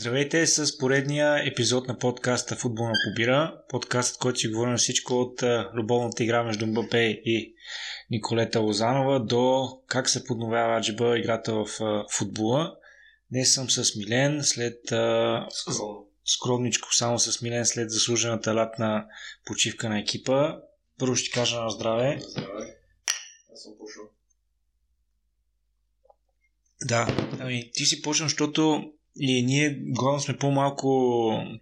Здравейте с поредния епизод на подкаста Футболна побира. Подкастът, който си говори на всичко от любовната игра между Мбапе и Николета Лозанова до как се подновява аджиба играта в футбола. Днес съм с Милен след Скромно. скромничко само с Милен след заслужената лятна почивка на екипа. Първо ще кажа на здраве. Здравей. Аз съм пошъл. Да, ами ти си почна, защото и ние главно сме по-малко,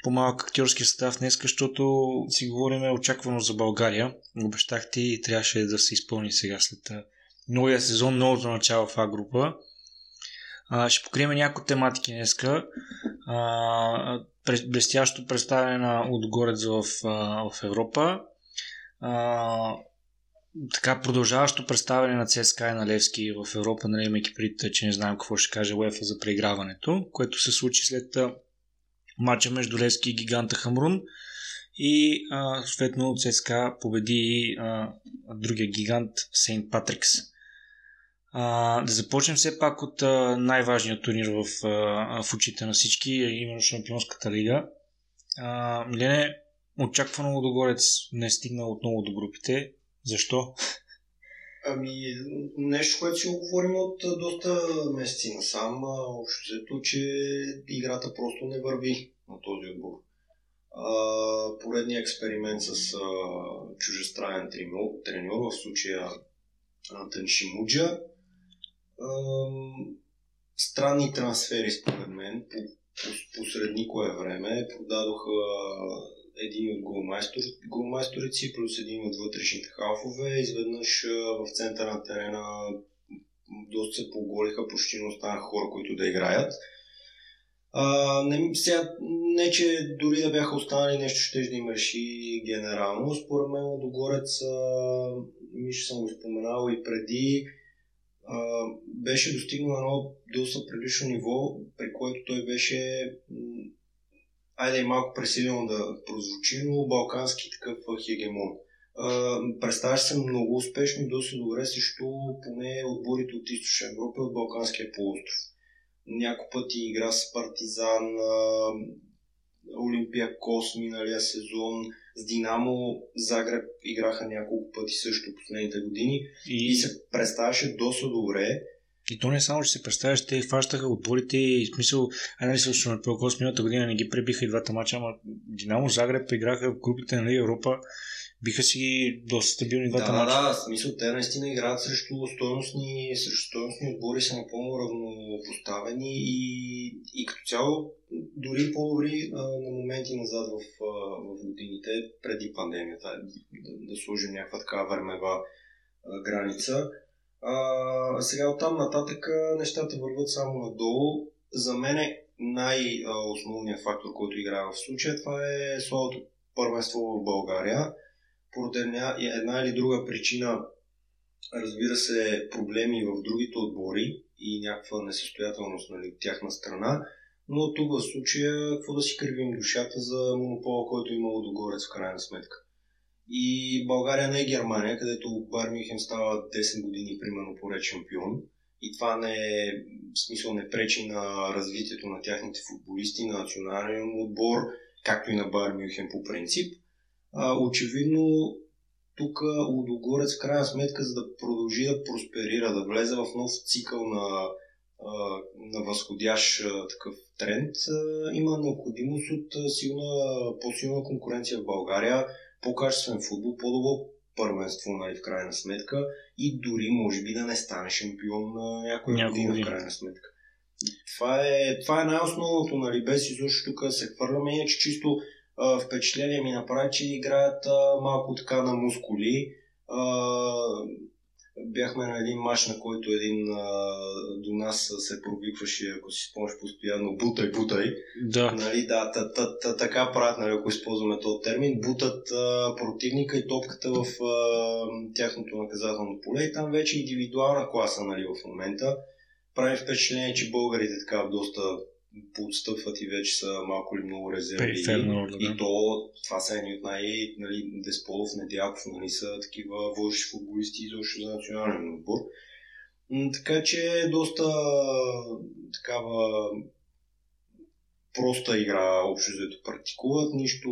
по-малък актьорски състав днес, защото си говорим очаквано за България. Обещах ти и трябваше да се изпълни сега след новия сезон, новото начало в А група. А, ще покрием някои тематики днеска. А, блестящо представяне на Удогорец в, в Европа. А, така продължаващо представяне на ЦСКА и на Левски в Европа, нали, имайки предвид, че не знам какво ще каже УЕФА за преиграването, което се случи след а, матча между Левски и гиганта Хамрун и съответно ЦСКА победи а, другия гигант Сейнт Патрикс. А, да започнем все пак от а, най-важният турнир в, а, в очите на всички, именно Шампионската лига. А, Милене, очаквано Лудогорец не стигнал отново до групите. Защо? Ами, нещо, което си го говорим от доста месеци насам, общо взето, че играта просто не върви на този отбор. А, поредният експеримент с а, чужестранен треньор, треньор, в случая Антон Шимуджа. А, странни трансфери, според мен, по, по, посред никое време. Продадоха един от голмайстор, голмайсторици, плюс един от вътрешните халфове. Изведнъж в центъра на терена доста се поголиха, почти не останаха хора, които да играят. А, не, сега, не, че дори да бяха останали нещо, ще да им реши генерално. Според мен Лодогорец, мисля, съм го споменал и преди, а, беше достигнал едно доста прилично ниво, при което той беше айде и малко пресилено да прозвучи, но балкански такъв хегемон. Представяш се много успешно и доста добре срещу поне отборите от Източна Европа и от Балканския полуостров. Няколко пъти игра с Партизан, Олимпия Кос миналия сезон, с Динамо Загреб играха няколко пъти също последните години И, и се представяше доста добре. И то не само, че се представяш, те хващаха отборите и смисъл, ай нали също на Пелкос миналата година не ги пребиха и двата мача, ама Динамо Загреб играха в групите на Лига Европа, биха си доста стабилни двата Да, мача. да, в смисъл те наистина играят срещу стойностни, срещу стойностни отбори, са напълно равнопоставени и, и като цяло дори по-добри а, на моменти назад в, а, в годините, преди пандемията, да, да сложим някаква такава времева а, граница. А, сега оттам нататък нещата върват само надолу. За мен е най-основният фактор, който играе в случая, това е слабото първенство в България поради една, или друга причина, разбира се, проблеми в другите отбори и някаква несъстоятелност нали, от тяхна страна, но тук в случая, какво да си кривим душата за монопола, който е имало догорец в крайна сметка. И България не е Германия, където Бар Мюнхен става 10 години, примерно, поред шампион. И това не е, в смисъл не пречи на развитието на тяхните футболисти, на национален отбор, както и на Бар Мюнхен по принцип. А, очевидно, тук Лудогорец, в крайна сметка, за да продължи да просперира, да влезе в нов цикъл на, на възходящ такъв тренд, има необходимост от силна, по-силна конкуренция в България, по-качествен футбол, по-добро първенство, нали, в крайна сметка, и дори, може би, да не стане шампион на някоя Някоя година, в крайна сметка. Това е, това е най-основното, нали, без изобщо тук се хвърляме, иначе чисто а, впечатление ми направи, че играят а, малко така на мускули. А, бяхме на един матч, на който един а, до нас се провикваше, ако си спомняш постоянно, бутай, бутай. Да. Нали, да, та, та, та, така правят, нали, ако използваме този термин. Бутат а, противника и топката в а, тяхното наказателно поле и там вече индивидуална класа нали, в момента. Прави впечатление, че българите така доста поотстъпват и вече са малко или много резерви. Роля, да. И то, това са едни от най- нали, Десполов, Недялков, нали, са такива водещи футболисти изобщо за национален отбор. Така че е доста такава проста игра, общо взето практикуват, нищо,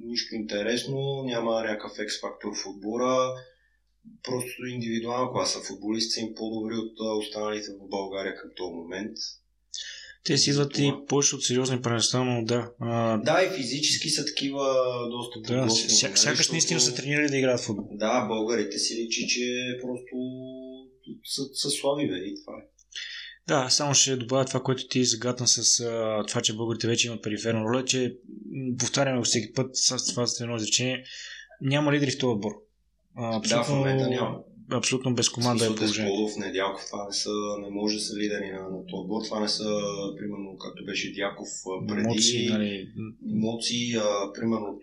нищо интересно, няма някакъв екс-фактор в отбора, просто индивидуална класа. Футболисти са им по-добри от останалите в България към този момент. Те си идват и повече от сериозни първенства, но да. А... Да, и физически са такива доста да, подготвени. Ся, нали, сякаш наистина са тренирали да играят футбол. Да, българите си личи, че просто са, са слаби, бе, и това е. Да, само ще добавя това, което ти загадна с а, това, че българите вече имат периферна роля, че повтаряме го всеки път с това с едно изречение, няма лидери в този отбор. абсолютно, да, в момента няма. Абсолютно без команда е положението. Полов, Недялков, това не, са, не може да са лидери на, на този отбор. Това не са, примерно, както беше Дяков преди. Моци, нали... Моци а, примерно,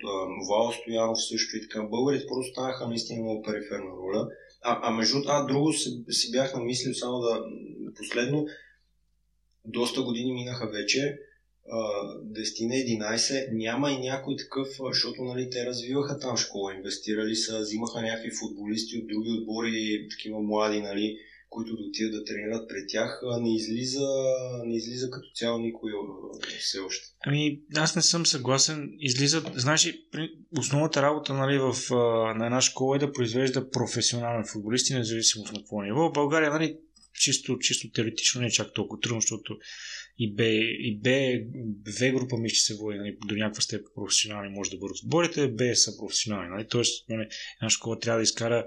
Вал Стоянов също и така. Българите просто станаха наистина много периферна роля. А, а между а, друго си, си бях намислил само да последно, доста години минаха вече, 10 на 11, няма и някой такъв, защото нали, те развиваха там школа, инвестирали са, взимаха някакви футболисти от други отбори, такива млади, нали, които да отидат да тренират пред тях, не излиза, не излиза като цяло никой все още. Ами, аз не съм съгласен. Излизат, знаеш, основната работа нали, в, на една школа е да произвежда професионални футболисти, независимо на какво ниво. В България, нали, чисто, чисто теоретично не е чак толкова трудно, защото и Б, и Б, В група мисля, че се води нали, до някаква степен професионални може да бъдат отборите, Б са професионални. Нали? Тоест, нали, една школа трябва да изкара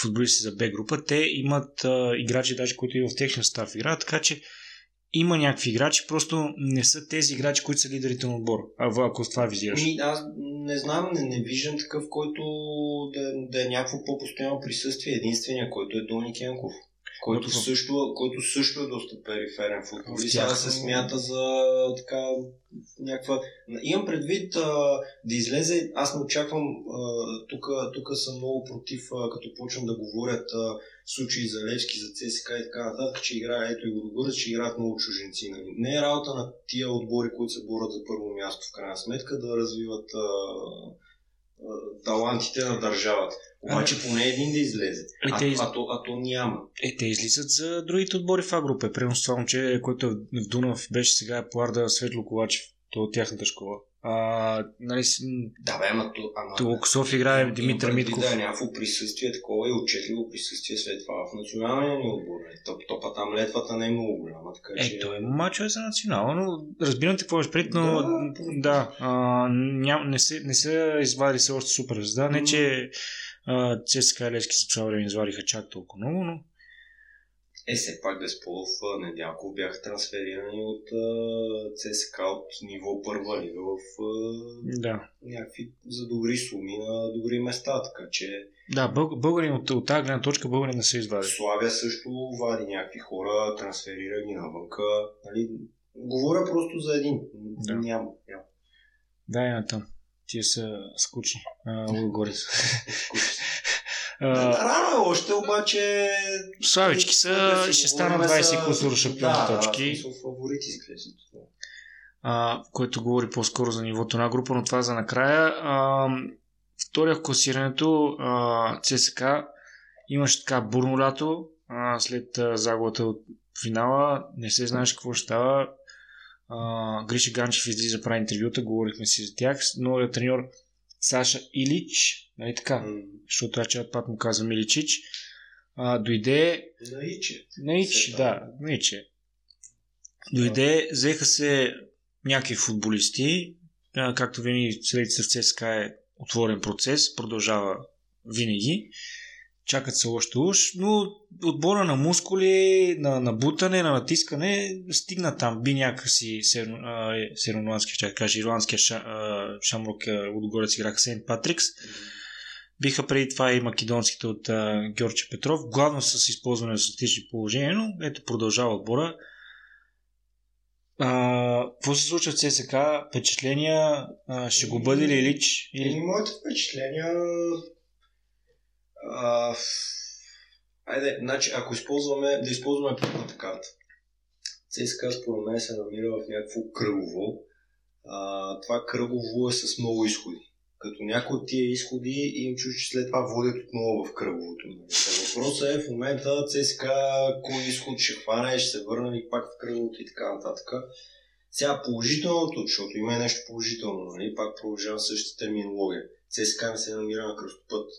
футболисти за Б група. Те имат а, играчи, даже които и в техния став играят, така че има някакви играчи, просто не са тези играчи, които са лидерите на отбора. А ако това визираш. Ми, аз не знам, не, не виждам такъв, който да, да е някакво по-постоянно присъствие. Единствения, който е Дони Янков който, също, който също е доста периферен футболист. Сега се смята за така някаква... Имам предвид а, да излезе, аз не очаквам, тук съм много против, а, като почвам да говорят а, случаи за Левски, за ЦСКА и така нататък, че играе, ето и го догоре, че играят много чуженци. Нали? Не е работа на тия отбори, които се борят за първо място в крайна сметка, да развиват а, талантите на държавата. Обаче а, поне един да излезе. Е, а, из... а, то, а то няма. Е, те излизат за другите отбори в Агрупа. Примерно с това момче, който е в Дунав беше сега Пларда Светло Ковачев. То от тяхната школа. А, нали, да, бе, ама, ама тук Софи играе Димитър Митков. Да, някакво присъствие, такова и отчетливо присъствие след това в националния ни отбор. Нали? Топ, топа там летвата не е много голяма. Така, е, че... той е мачо е за национално, но разбирам те какво е пред, но да, да а, ням, не, се, не се извади се още супер звезда. Не, че ЦСКА Левски за това време извадиха чак толкова много, но е, все пак Безполов, Недялков бяха трансферирани от ЦСК от ниво първа лига в да. някакви за добри суми на добри места, така че... Да, българин от, от тази гледна точка българин не се извади. Славя също вади някакви хора, трансферира ги навънка. Нали? Говоря просто за един. Да. Няма. няма. Да, е там. Тия са скучни. Отгоре са. Рано е още, обаче... Славички са, ще станат 20 кусора шампион да, точки. Да, фаворити изглеждат. А, което говори по-скоро за нивото на група, но това за накрая. А, втория в класирането ЦСК имаше така бурно лято а, след а, загубата от финала. Не се знаеш какво ще става. А, Гриши Ганчев излиза прави интервюта, говорихме си за тях. Новият треньор Саша Илич, нали така, mm. защото аз пак му казвам Иличич, а, дойде... Наиче. Наиче, да, Наиче. Дойде, взеха се някакви футболисти, а, както винаги селекция в ЦСКА е отворен процес, продължава винаги чакат се още уж, но отбора на мускули, на, бутане, на натискане стигна там. Би някакси серонуански, ще кажа, ирландския ша, шамрок отгоре си играха Сейнт Патрикс. Биха преди това и македонските от а, Георгия Петров, главно с използване на статични положения, но ето продължава отбора. А, какво се случва в ЦСК? Впечатления? А, ще го бъде ли Илич? Или... Моите впечатления а, айде, значи, ако използваме, да използваме пътната карта. ЦСКА според мен се намира в някакво кръгово. А, това кръгово е с много изходи. Като някои от тия изходи им чуш, че след това водят отново в кръговото. Въпросът е в момента ЦСКА кой изход ще хване, ще се върне ли пак в кръговото и така нататък. Сега положителното, защото има нещо положително, нали? пак продължавам същата терминология. ЦСКА не се намира на кръстопът.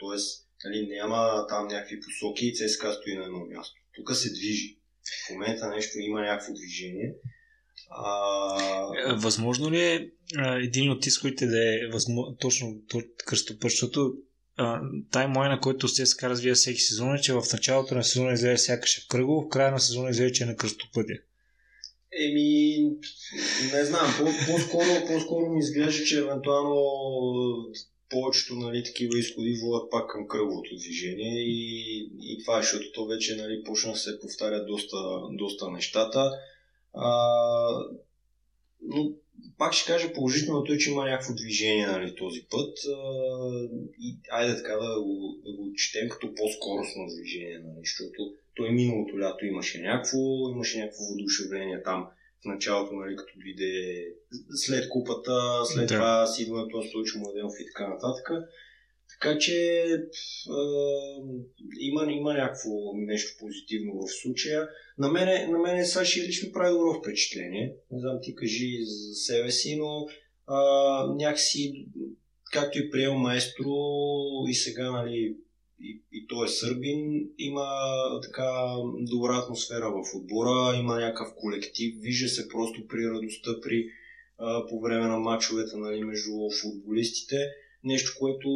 Тоест, нали, няма там някакви посоки и ЦСКА стои на едно място. Тук се движи. В момента нещо има някакво движение. А... Е, възможно ли е един от тисковите да е възможно, точно кръстопът, защото тай мой, на който се развива всеки сезон е, че в началото на сезона излезе сякаш е в кръго, в края на сезона излезе, че е на кръстопътя. Еми, не знам, по-скоро, по-скоро ми изглежда, че евентуално повечето нали, такива изходи водят пак към кръговото движение и, и това е, защото то вече нали, почна да се повтарят доста, доста нещата. А, но пак ще кажа положителното е, че има някакво движение нали, този път а, и айде така да го, да го четем като по-скоростно движение, нали, защото той миналото лято имаше някакво, имаше някакво въодушевление там в началото, нали, като дойде след купата, след да. това с идването на Стойчо Младенов и така нататък. Така че а, има, има някакво нещо позитивно в случая. На мене, на мене Саши Илич ми прави добро впечатление. Не знам ти кажи за себе си, но а, някакси, както и приел маестро и сега, нали, и, и той е сърбин, има така добра атмосфера в отбора, има някакъв колектив, вижда се просто при радостта при, по време на матчовете нали, между футболистите. Нещо, което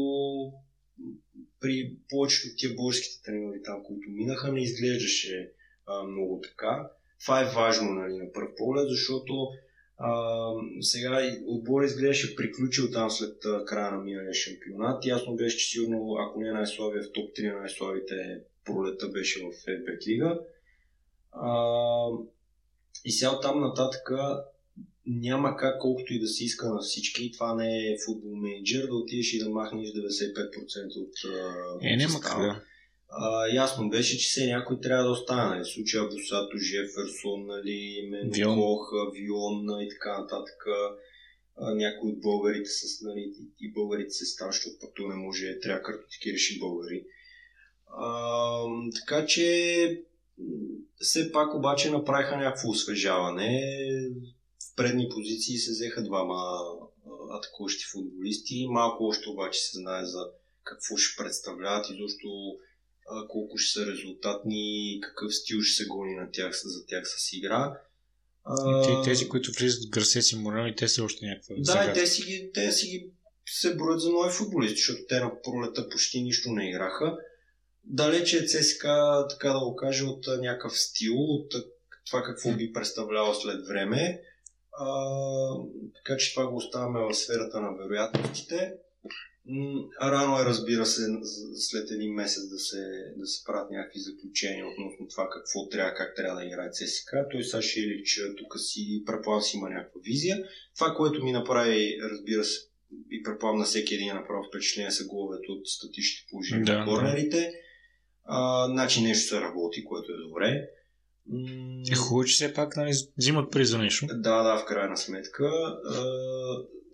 при повечето от тия българските тренери там, които минаха, не изглеждаше а, много така. Това е важно нали, на първ поглед, защото а, сега отбор изглеждаше приключил там след края на миналия шампионат. Ясно беше, че сигурно, ако не е най-слабия в топ 3 на най-слабите, пролета беше в FBET лига. А, и сега там нататък няма как, колкото и да се иска на всички, това не е футбол менеджер, да отидеш и да махнеш 95% от Е, няма как да. А, ясно беше, че се някой трябва да остане. Нали? В случая Босато, Жеферсон, нали, Менокох, Авион и така нататък. А, някои от българите с, нали, и българите се стават, защото пък не може, трябва картотики реши българи. А, така че все пак обаче направиха някакво освежаване. В предни позиции се взеха двама атакуващи футболисти. Малко още обаче се знае за какво ще представляват и защо колко ще са резултатни, какъв стил ще се гони на тях, за тях с игра. А... Тези, които влизат в Гърсец и Морани, те са още някаква Да, те си, ги, те си ги се броят за нови футболисти, защото те на пролета почти нищо не играха. Далече е ЦСКА, така да го кажа, от някакъв стил, от това какво би представляло след време. А, така че това го оставяме в сферата на вероятностите. Рано е, разбира се, след един месец да се, да се правят някакви заключения относно това какво трябва, как трябва да играе ЦСК. Той Саши Илич тук си, предполагам си има някаква визия. Това, което ми направи, разбира се, и предполагам на всеки един направо впечатление са головете от статичните положения да, на корнерите. А, значи нещо се работи, което е добре. Е хубаво, че все пак нали, взимат при за нещо. Да, да, в крайна сметка. А,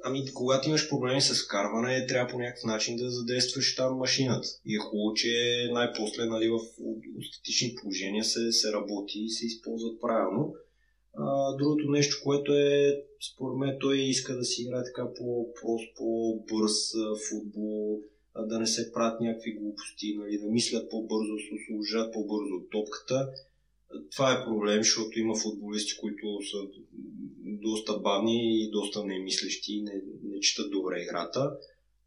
Ами, когато имаш проблеми с вкарване, трябва по някакъв начин да задействаш там машината. И е хубаво, че най-после нали, в статични положения се, се работи и се използват правилно. А, другото нещо, което е, според мен, той иска да си играе така по-прост, по-бърз футбол, да не се правят някакви глупости, нали, да мислят по-бързо, да се освобождат по-бързо от топката това е проблем, защото има футболисти, които са доста бавни и доста немислещи, не, не четат добре играта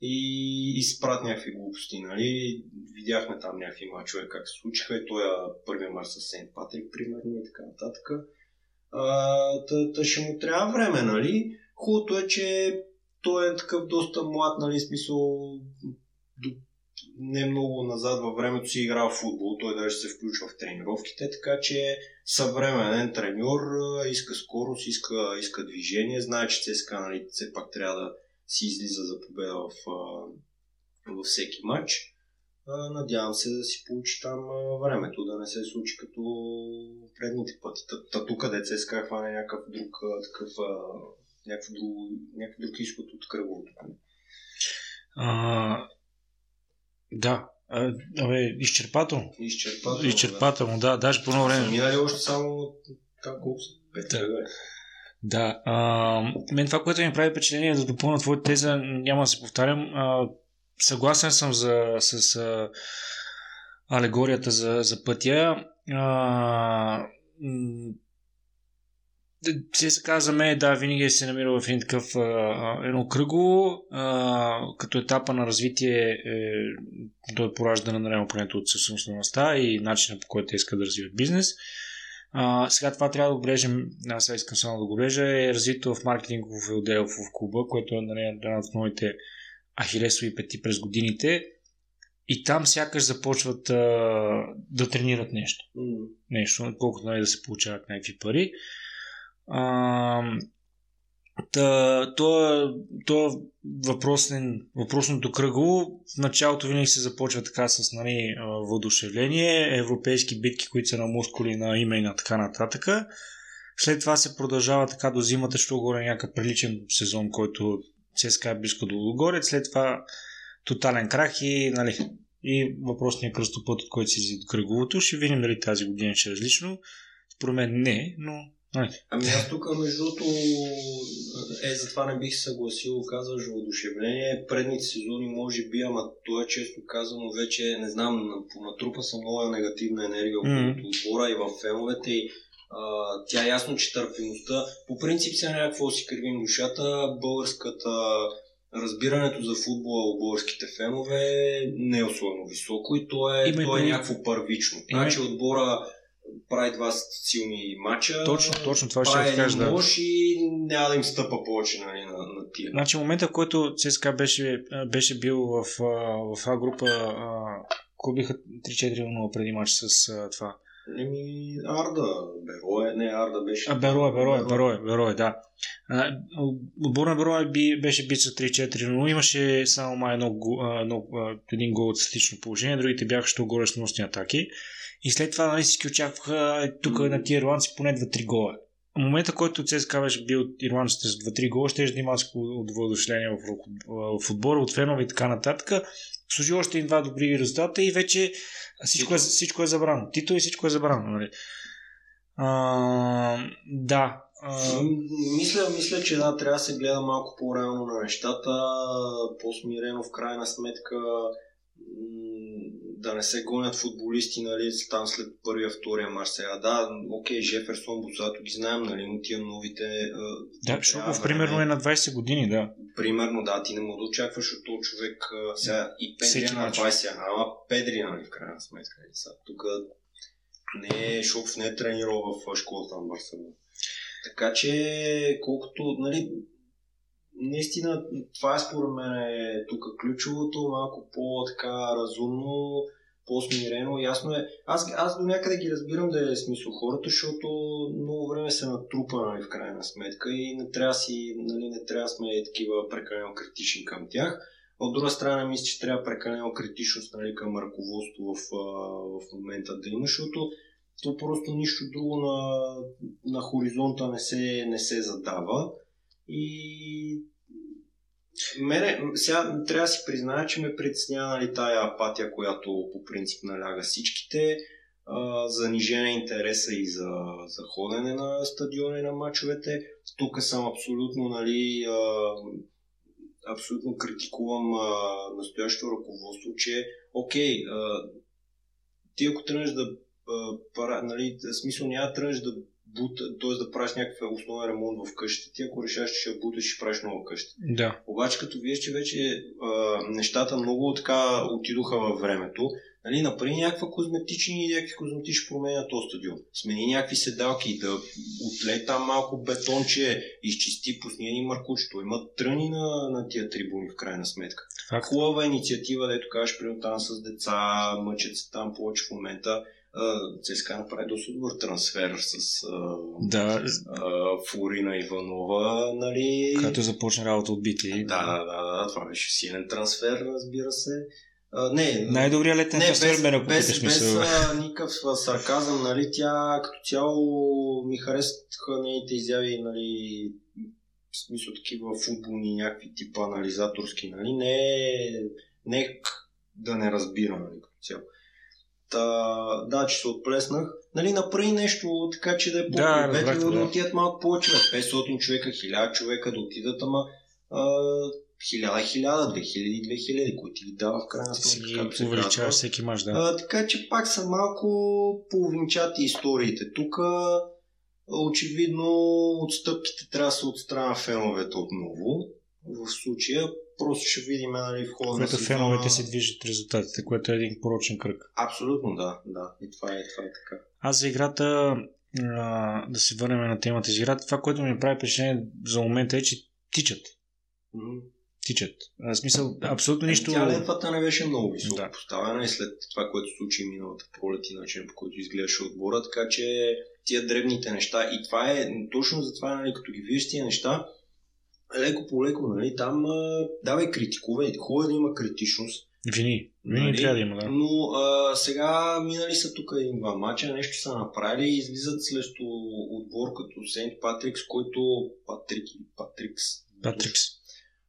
и изпрат някакви глупости. Нали? Видяхме там някакви мачове как се случиха и той първия мач с Сейнт Патрик, примерно, и така нататък. Та, та ще му трябва време, нали? Хубавото е, че той е такъв доста млад, нали, смисъл не много назад във времето си играл в футбол, той даже се включва в тренировките, така че съвременен треньор иска скорост, иска, иска движение, знае, че ЦСКА нали, все пак трябва да си излиза за победа в, във всеки матч. Надявам се да си получи там времето, да не се случи като предните пъти. Та тук къде ЦСКА хване някакъв друг такъв някакъв друг, някакъв друг изход от кръговото. Да. Абе, изчерпателно. Изчерпателно. Изчерпателно, да. да. Даже по едно време. Минали още само там колко са? Да. Да. А, мен това, което ми прави впечатление, да допълня твоята теза, няма да се повтарям. А, съгласен съм за, с а, алегорията за, за пътя. А, се мен, да, винаги се намира в един такъв а, едно кръго, а, като етапа на развитие е, до е пораждане на ремопрането от собствеността и начина по който те искат да развиват бизнес. А, сега това трябва да отбележим, аз сега искам само да го бележа, е развито в маркетингов отдел в клуба, което е нали, една от моите ахилесови пети през годините. И там сякаш започват а, да тренират нещо. Mm. Нещо, колкото нали, да се получават някакви пари. А, Та, то, то въпросен, въпросното кръго в началото винаги се започва така с нали, въодушевление, европейски битки, които са на мускули, на име и на така нататък. След това се продължава така до зимата, що горе някакъв приличен сезон, който ЦСКА е близко до Лугорец. След това тотален крах и, нали, и въпросният кръстопът, от който се излиза кръговото. Ще видим дали тази година ще е различно. Според мен не, но Ами аз тук, между другото, е, затова не бих се съгласил, казваш въодушевление. Предните сезони може би, ама то е често казано вече, не знам, натрупа съм много негативна енергия mm-hmm. от отбора и в феновете и а, тя е ясно, че търпимостта, по принцип се някакво си кривим душата, българската разбирането за футбола у българските фенове не е особено високо и то е, то е някакво първично. Значи отбора прави два силни матча. Точно, точно това ще ви кажа. Да. и няма да им стъпа повече нали, на, на тия. Значи, момента, в който ЦСКА беше, беше бил в, в А група, кой биха 3-4-0 преди матч с а, това? Еми, Арда, Берое, не, Арда беше... А, Берое, Берое, Берое, Берое, да. Отбор на Берое беше бит с 3-4-0, имаше само май едно, едно, един гол от лично положение, другите бяха що горе с носни атаки. И след това нали, всички очакваха е, тук mm. на тия ирландци поне 2-3 гола. В момента, който ЦСКА беше бил от ирландците с 2-3 гола, ще да има от въодушевление в, в отбора, от фенове и така нататък. Служи още един два добри резултата и вече всичко е, всичко е забрано. Тито и всичко е забрано. Нали? А, да. А... Мисля, мисля, че да, трябва да се гледа малко по-реално на нещата, по-смирено в крайна сметка да не се гонят футболисти, нали, там след първия, втория марш сега. Да, окей, Жеферсон, Босато ги знаем, нали, но тия новите... Да, Шопов примерно е на 20 години, да. Примерно, да, ти не мога да очакваш от този човек сега и Педри е на 20, ама Педри, нали, в крайна сметка. Нали, тук не е, Шопов не е тренирал в школата на Барселона. Така че, колкото, нали, наистина това е според мен е тук ключовото, малко по-така разумно, по-смирено, ясно е. Аз, аз до някъде ги разбирам да е смисъл хората, защото много време се натрупа нали, в крайна сметка и не трябва, си, нали, не трябва сме такива прекалено критични към тях. От друга страна, мисля, че трябва прекалено критичност нали, към ръководство в, в момента да има, защото то просто нищо друго на, на хоризонта не се, не се задава. И Мене, сега трябва да си призная, че ме притеснява нали, тая апатия, която по принцип наляга всичките, а, занижена интереса и за, за ходене на стадиони на мачовете. Тук съм абсолютно, нали, а, абсолютно критикувам а, настоящото ръководство, че окей, а, ти ако тръгнеш да а, нали, смисъл няма да тръгнеш да бута, т.е. да правиш някакъв основен ремонт в къщата ти, ако решаш, че ще буташ, ще правиш нова къща. Да. Обаче, като вие, че вече а, нещата много така отидоха във времето, нали, направи някаква козметични и някакви козметични промени на този стадион. Смени някакви седалки, да отлей там малко бетонче, изчисти, пусни ни маркучето. Има тръни на, на тия трибуни в крайна сметка. Факт. Хубава инициатива, дето кажеш, примерно там с деца, мъчат се там повече в момента ЦСКА направи доста добър трансфер с да. Фурина Иванова, нали? Като започна работа от бити. Да, да, да, да, това беше силен трансфер, разбира се. А, не, Най-добрият летен не, трансфер, без, ако без, без, без никакъв сарказъм, нали, тя като цяло ми харесаха нейните изяви, нали, в смисъл такива футболни, някакви типа анализаторски, нали, не, не да не разбира, нали, като цяло. Та, да, че се отплеснах. Нали, направи нещо така, че да е по-приветливо, да, да отидат малко повече. 500 човека, 1000 човека да отидат, ама хиляда, хиляда, 2000, 2000, които ти ги дава в крайна сметка. Си увеличава всеки мач, да. А, така че пак са малко половинчати историите. Тук очевидно отстъпките трябва да се от страна феновете отново. В случая просто ще видим нали, в хода на сезона... феновете се движат резултатите, което е един порочен кръг. Абсолютно, да. да. И това е, това е така. Аз за играта, а, да се върнем на темата за играта, това, което ми прави впечатление за момента е, че тичат. Mm-hmm тичат. В смисъл, абсолютно нищо. Тя летвата не беше много високо да. поставена и след това, което случи миналата пролет и начин по който изглеждаше отбора, така че тия дребните неща и това е точно за това, нали, като ги виждаш тия неща, леко по леко, нали, там давай критикувай, хубаво е да има критичност. Вини. Вини нали? трябва да има, да. Но а, сега минали са тук един-два мача, нещо са направили и излизат срещу отбор като Сент Патрикс, който Патрик или Патрикс. Патрикс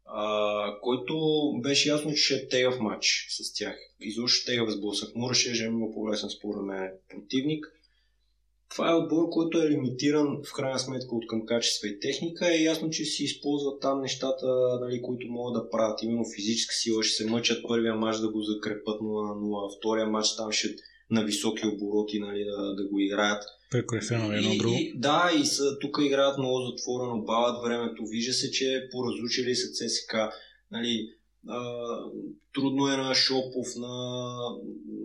а, който беше ясно, че ще е тегав матч с тях. Изобщо тегав сблъсък. Мураше е много по-лесен според мен противник. Това е отбор, който е лимитиран в крайна сметка от към качество и техника. Е ясно, че си използват там нещата, нали, които могат да правят. Именно физическа сила ще се мъчат първия матч да го закрепат 0 на 0, втория матч там ще на високи обороти нали, да, да го играят. Пеко е едно друго. Да, и са, тук играят много затворено, бават времето. Вижда се, че поразучили са ЦСК. Нали, а, трудно е на Шопов, на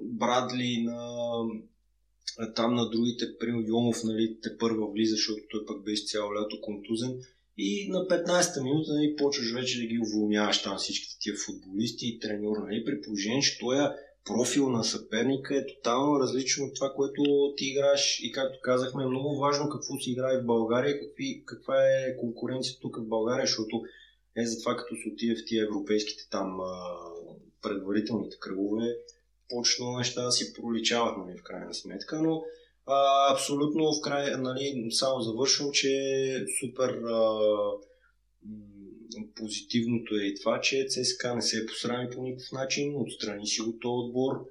Брадли, на там на другите, примерно Йомов, нали, те първа влиза, защото той пък беше цяло лято контузен. И на 15-та минута нали, почваш вече да ги уволняваш там всичките тия футболисти и треньор, нали, при положение, че той е профил на съперника е тотално различно от това, което ти играеш и както казахме, е много важно какво си играе в България, какви, каква е конкуренцията тук в България, защото е за това като се отиде в тия европейските там предварителните кръгове, почно неща си проличават нали, в крайна сметка, но а, абсолютно в край, нали, само завършвам, че супер а, позитивното е и това, че ЦСКА не се е посрами по никакъв начин, отстрани си го този отбор.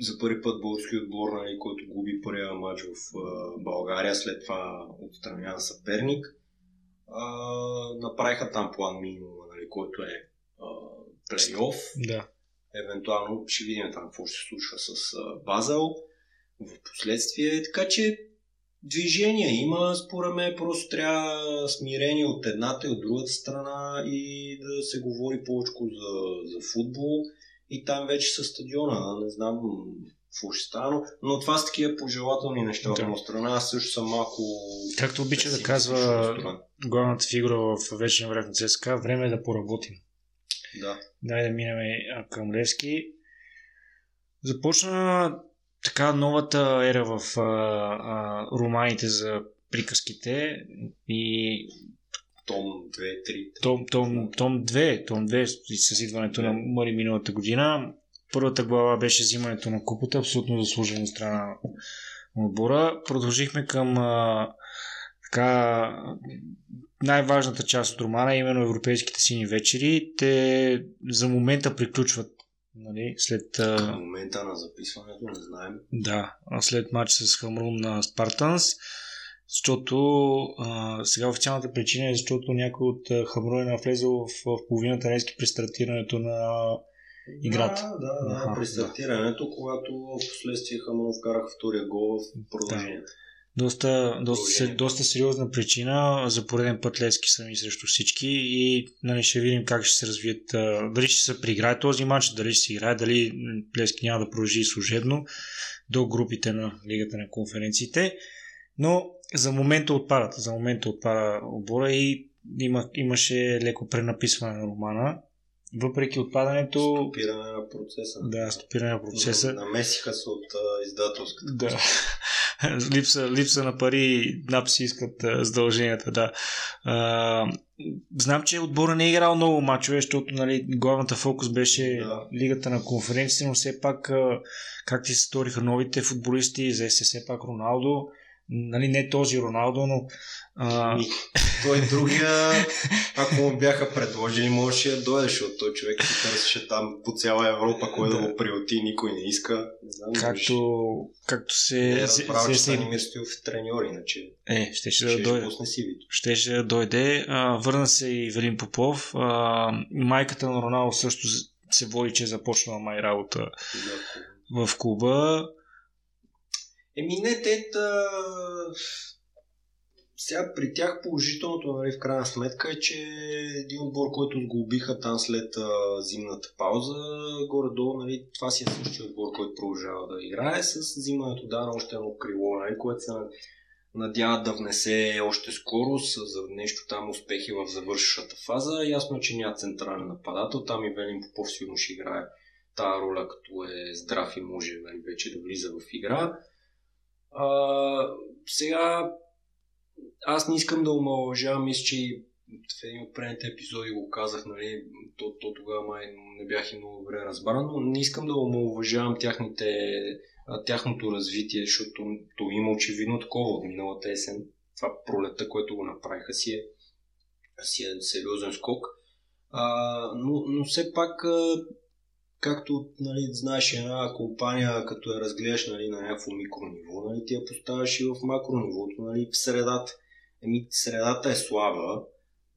За първи път български отбор, нали, който губи първия матч в а, България, след това отстранява съперник. А, направиха там план минимум, нали, който е плейоф. Да. Евентуално ще видим там какво ще се случва с Базел в последствие. Така че движение има, според мен просто трябва смирение от едната и от другата страна и да се говори повече за, за футбол и там вече с стадиона, не знам какво ще стане, но това са такива пожелателни неща от моя страна. Аз също съм малко... Както обича да казва главната фигура в вечния враг на ЦСКА, време е да поработим. Да. Дай да минем към Левски. Започна така новата ера в а, а, романите за приказките и том 2, 3. Том, том, том 2, том 2 с идването на Мари миналата година. Първата глава беше взимането на купата, абсолютно заслужено страна на отбора. Продължихме към а, така най-важната част от романа, именно европейските сини вечери. Те за момента приключват Нали, след, Към момента на записването не знаем. Да, след матч с Хамрун на Спартанс, защото а, сега официалната причина е защото някой от Хамрун е влезъл в, в половината резки при стартирането на играта. Да, да, да, при стартирането, да. когато в последствие Хамрун вкараха втория гол в продължението. Да доста, доста, доста сериозна причина. За пореден път Лески сами срещу всички и нали, ще видим как ще се развият. Дали ще се прииграе този матч, дали ще се играе, дали Лески няма да продължи служебно до групите на Лигата на конференциите. Но за момента отпадат. За момента отпада отбора и има, имаше леко пренаписване на романа. Въпреки отпадането... Стопиране на процеса. Да, стопиране на процеса. Намесиха се от а, издателската. Да. липса, липса на пари, напси искат а, задълженията, да. А, знам, че отбора не е играл много мачове, защото нали, главната фокус беше да. лигата на конференции, но все пак как ти се сториха новите футболисти, за все пак Роналдо, нали, не този Роналдо, но... А... Ми, той другия, ако му бяха предложили, можеше да дойде, защото той човек се търсеше там по цяла Европа, кой да, да го приоти, никой не иска. Не знам, както, както се... Не, разбрава, че Станимир Стоилов е треньор, иначе. Е, ще ще да дойде. Ще ще да дойде. А, върна се и Велин Попов. А, майката на Роналдо също се води, че е започнала май работа да, в клуба. Еми не, те та... Сега при тях положителното, нали, в крайна сметка е, че един отбор, който сглобиха там след а, зимната пауза, горе-долу, нали, това си е същия отбор, който продължава да играе с взимането да на още едно крило, нали, което се надяват да внесе още скорост за нещо там успехи в завършващата фаза. Ясно е, че няма централен нападател, там и Велин Попов сигурно ще играе тази роля, като е здрав и може нали, вече да влиза в игра. А, сега аз не искам да омалъжавам, мисля, че в един от предните епизоди го казах, нали, то, то тогава май не бях и много добре разбран, но не искам да омалъжавам тяхните, тяхното развитие, защото то има очевидно такова от миналата есен. Това пролета, което го направиха си е, си е сериозен скок. А, но, но все пак както нали, знаеш, една компания, като я разгледаш нали, на някакво микрониво, нали, ти я поставяш и в макронивото, нали, в средата. Еми, средата е слаба,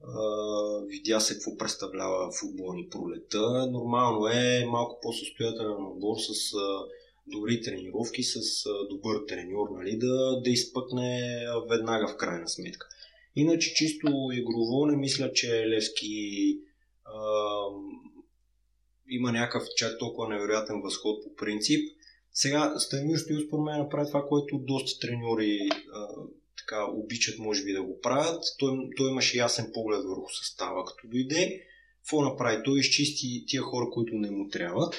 Uh, видя се какво представлява футболни пролета. Нормално е малко по-състоятелен отбор с uh, добри тренировки, с uh, добър треньор, нали, да, да изпъкне веднага в крайна сметка. Иначе чисто игрово не мисля, че Левски има някакъв чак толкова невероятен възход по принцип. Сега Станимир Стоил според мен направи това, което доста треньори така обичат може би да го правят. Той, той имаше ясен поглед върху състава, като дойде. Какво направи? Той изчисти тия хора, които не му трябват.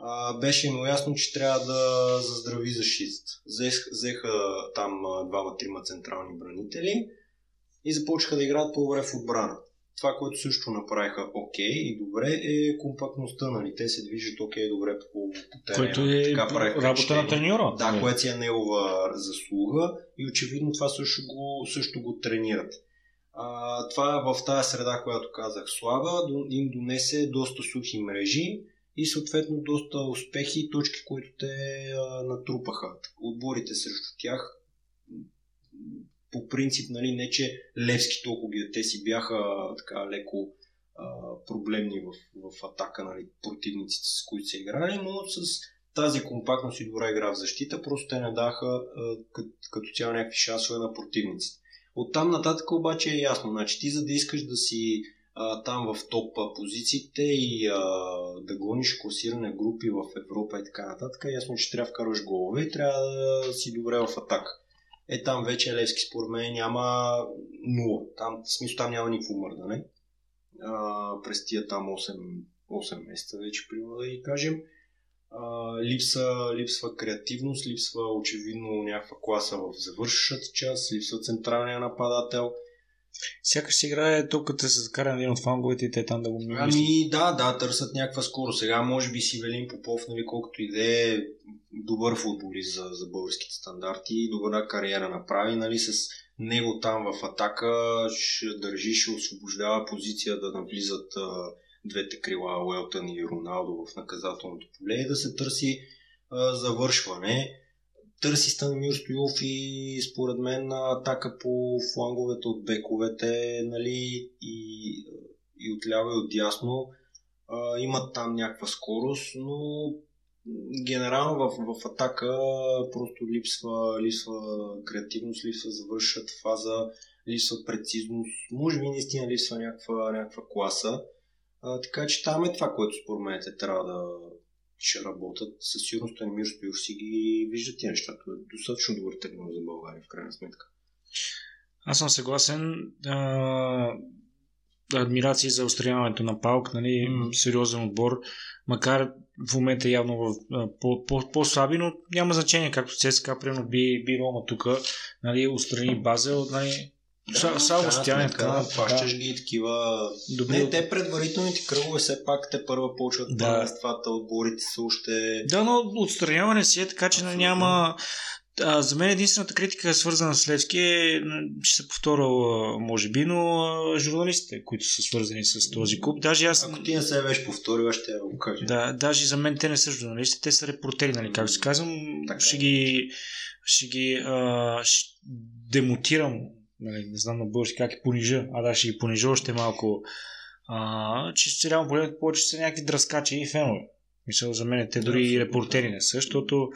А, беше му ясно, че трябва да заздрави защита. Взех, взеха там двама-трима централни бранители и започнаха да играят по-добре в отбрана това, което също направиха окей okay и добре е компактността, нали? Те се движат окей okay, добре по, по терена. Което е така работа на треньора. Да, което си е негова заслуга и очевидно това също го, също го тренират. А, това в тази среда, която казах слаба, им донесе доста сухи мрежи и съответно доста успехи и точки, които те а, натрупаха. Отборите срещу тях по принцип, нали, не че Левски толкова ги, те си бяха така леко а, проблемни в, в атака, нали, противниците, с които са играли, но с тази компактност и добра игра в защита, просто те не даха като, като цяло някакви шансове на противниците. От там нататък обаче е ясно, значи ти за да искаш да си а, там в топ позициите и а, да гониш класиране групи в Европа и така нататък, е ясно, че трябва да вкарваш голове и трябва да си добре в атака е там вече Левски според мен няма нула. Там, в смисъл там няма никакво мърдане. А, през тия там 8, 8 месеца вече, примерно да ги кажем. А, липса, липсва креативност, липсва очевидно някаква класа в завършващата част, липсва централния нападател. Сякаш си играе тук, като се закара един от фанговете и те там да го мисли. Ами да, да, търсят някаква скоро. Сега може би си Велин Попов, нали, колкото и да е добър футболист за, за българските стандарти, добра кариера направи, нали, с него там в атака ще държи, ще освобождава позиция да навлизат а, двете крила Уелтън и Роналдо в наказателното поле и да се търси а, завършване търси Станимир Стоилов и според мен атака по фланговете от бековете нали, и, и отляво и отдясно а, имат там някаква скорост, но генерално в, в атака просто липсва, липсва креативност, липсва завършат фаза, липсва прецизност, може би наистина липсва някаква, някаква класа. А, така че там е това, което според мен те трябва да, ще работят. Със сигурност Станимир Стоилов си ги вижда тия неща. Това е достатъчно добър тренер за България, в крайна сметка. Аз съм съгласен. А, адмирации за устраняването на Палк, нали, mm. сериозен отбор, макар в момента явно в, по, по, по-слаби, но няма значение, както ЦСКА, примерно би, би Рома тук, нали, устрани Базел, нали, да, само стяне, така, плащаш да. ги такива. Добре. Не, те предварителните кръгове все пак те първа почват да. първенствата, отборите са още. Да, но отстраняване си е така, че а, няма а, за мен единствената критика е свързана с Левски е, ще се повторя, може би, но журналистите, които са свързани с този клуб. Даже аз... Ако ти не се беше повторил, ще го кажа. Да, даже за мен те не са журналисти, те са репортери, нали, както се казвам. Так, ще ги, ще ги а, ще демотирам, нали, не знам на български как ги понижа, а да, ще ги понижа още малко. А, че реално погледнат повече са някакви дръскачи и фенове. Мисля, за мен те дори и репортери не са, защото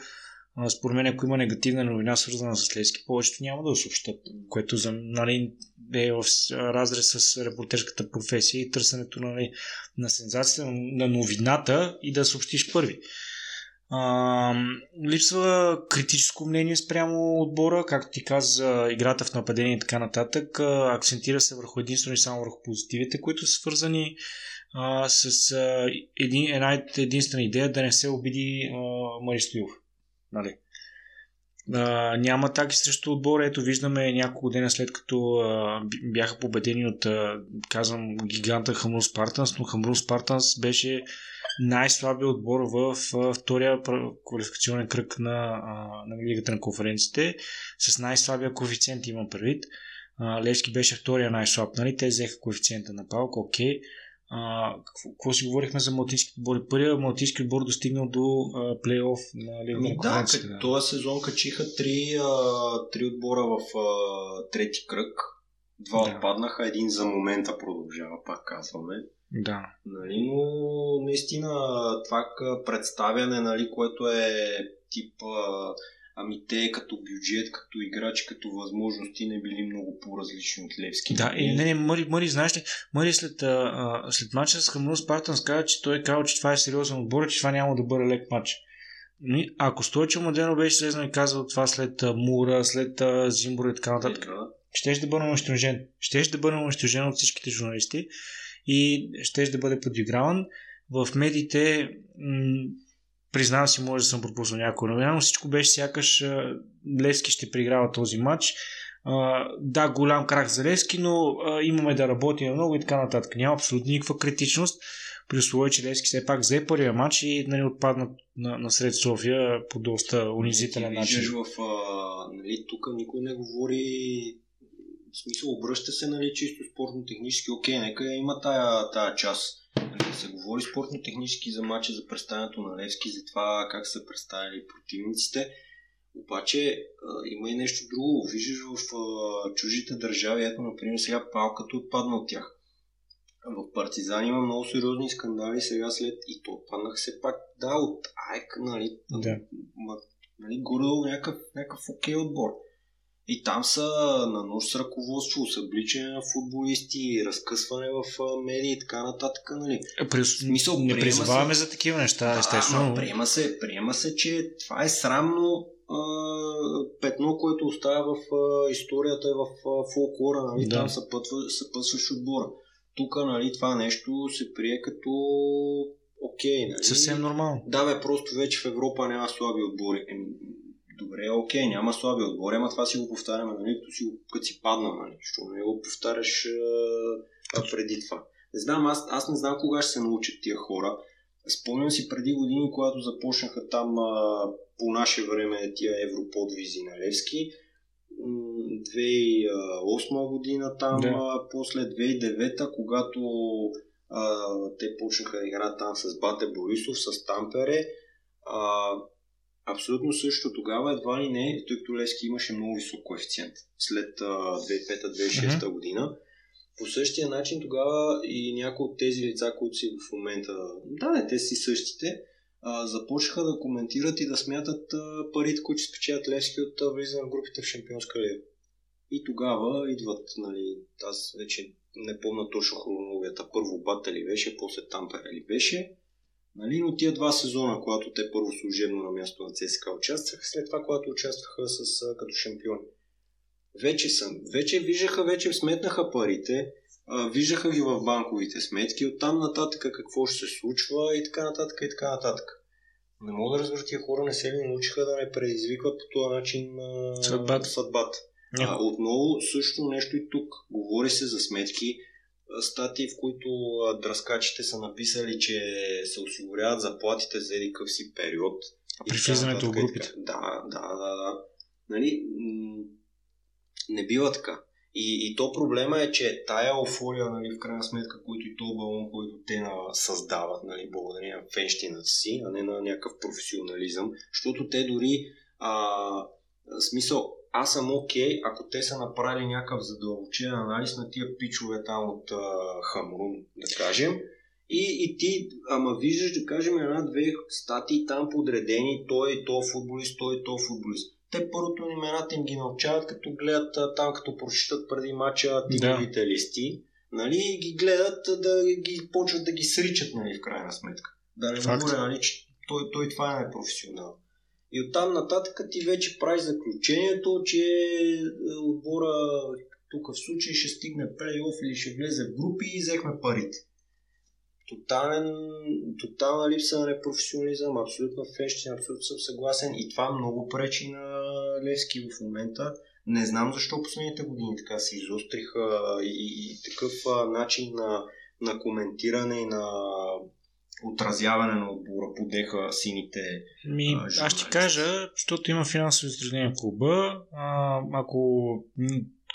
според мен, ако има негативна новина, свързана с Левски, повечето няма да съобщат, което за, нали, е в разрез с репортерската професия и търсенето нали, на сензацията, на новината и да съобщиш първи. А, липсва критическо мнение спрямо отбора, както ти каза, играта в нападение и така нататък. Акцентира се върху единствено и само върху позитивите, които са свързани а, с а, един, една единствена идея да не се обиди а, Мари Стоилов. Нали? А, няма таки срещу отбора. Ето виждаме няколко дена след като а, бяха победени от, а, казвам, гиганта Хамрун Спартанс, но Хамрун Спартанс беше най-слабият отбор в втория квалификационен кръг на, на Лигата на конференциите с най-слабия коефициент имам предвид. Левски беше втория най-слаб, нали? Те взеха коефициента на Палка, окей. А, какво, какво си говорихме за Малтийски отбор? Първият Малтийски отбор достигнал до а, плейоф на Лига ами, да, да, този сезон качиха три, а, три отбора в а, трети кръг. Два да. отпаднаха, един за момента продължава, пак казваме. Да. Нали, но наистина това представяне, нали, което е тип Ами те като бюджет, като играчи, като възможности не били много по-различни от Левски. Да, и не, не, Мари, Мари знаеш ли, Мари след, а, след мача с Хамрун Спартан каза, че той е казал, че това е сериозен отбор че това няма да бъде лек матч. Ако Стойчо Младено беше слезнал и казал това след Мура, след а, Зимбора и така нататък, е, да. ще да бъде унищожен. Ще да бъде унищожен от всичките журналисти и ще да бъде подиграван. В медиите м- Признавам си, може да съм пропуснал някой новина, но всичко беше сякаш Левски ще приграва този матч. да, голям крах за Левски, но имаме да работим много и така нататък. Няма абсолютно никаква критичност при условие, че Левски все пак взе първия матч и нали, отпадна на, на сред София по доста унизителен начин. В, а, нали, тук никой не говори в смисъл обръща се нали, чисто спортно-технически, окей, нека има тая, тая част да се говори спортно-технически за мача, за представянето на Левски, за това как са представили противниците. Обаче а, има и нещо друго. Виждаш в а, чужите държави, ето, например, сега палката отпадна от тях. В Партизан има много сериозни скандали сега след и то отпаднаха все пак, да, от АЕК, нали, да. нали горе някакъв, някакъв окей отбор. И там са на нощ с ръководство, събличане на футболисти, разкъсване в медии и така нататък. Нали? Е, при... Смисъл, не призоваваме се... за такива неща, естествено. Да, приема, се, приема се, че това е срамно а, петно, което остава в а, историята, в а, фолклора. Нали? Да. Там съпътва, съпътстваш отбора. Тук нали, това нещо се прие като окей. Нали? Съвсем нормално. Да, бе, просто вече в Европа няма слаби отбори. Еми, добре, окей, няма слаби отбори, ама това си го повтаряме, нали, като си, като си падна, нали, защото не го повтаряш а, преди това. Не знам, аз, аз не знам кога ще се научат тия хора. Спомням си преди години, когато започнаха там а, по наше време тия европодвизи на Левски. 2008 година там, да. а, после 2009, когато а, те почнаха да играят там с Бате Борисов, с Тампере. А, Абсолютно също тогава едва ли не, тъй като Левски имаше много висок коефициент след 2005-2006 uh-huh. година. По същия начин тогава и някои от тези лица, които си в момента, да, не, те си същите, а, започнаха да коментират и да смятат а, парите, които спечелят Левски от влизане в групите в Шампионска лига. И тогава идват, нали, аз вече не помня точно хронологията. Първо Бата ли беше, после Тампер ли беше Нали? Но тия два сезона, когато те първо служебно на място на ЦСКА участваха, след това, когато участваха с, като шампиони. Вече съм. Вече виждаха, вече сметнаха парите, а, виждаха ги в банковите сметки, оттам нататък какво ще се случва и така нататък и така нататък. Не мога да разбера, тия хора не се ли научиха да не предизвикват по този начин съдбата. съдбата. А, отново също нещо и тук. Говори се за сметки, статии, в които дръскачите са написали, че се осигуряват заплатите за един си период. А при влизането в групите. Да, да, да, да. Нали, не бива така. И, и то проблема е, че тая еуфория, нали, в крайна сметка, който и то балон, който те на, създават, нали, благодарение на фенщината си, а не на някакъв професионализъм, защото те дори а, смисъл, аз съм окей, okay, ако те са направили някакъв задълбочен анализ на тия пичове там от а, Хамрун, да кажем, и, и ти, ама виждаш, да кажем, една-две статии там подредени, той и то футболист, той и то футболист те първото имената им ги научават, като гледат там, като прочитат преди мача типовите да. листи, нали, ги гледат да ги почват да ги сричат, нали, в крайна сметка. Да не говоря, нали, че той, той това е професионал. И оттам нататък ти вече правиш заключението, че е, отбора тук в случай ще стигне плейоф или ще влезе в групи и взехме парите тотален, тотална липса на непрофесионализъм, абсолютно фещин, абсолютно съм съгласен и това много пречи на Левски в момента. Не знам защо последните години така се изостриха и, и такъв а, начин на, на коментиране и на отразяване на отбора подеха сините Ми, а, Аз ще кажа, защото има финансово изражение в клуба. А, ако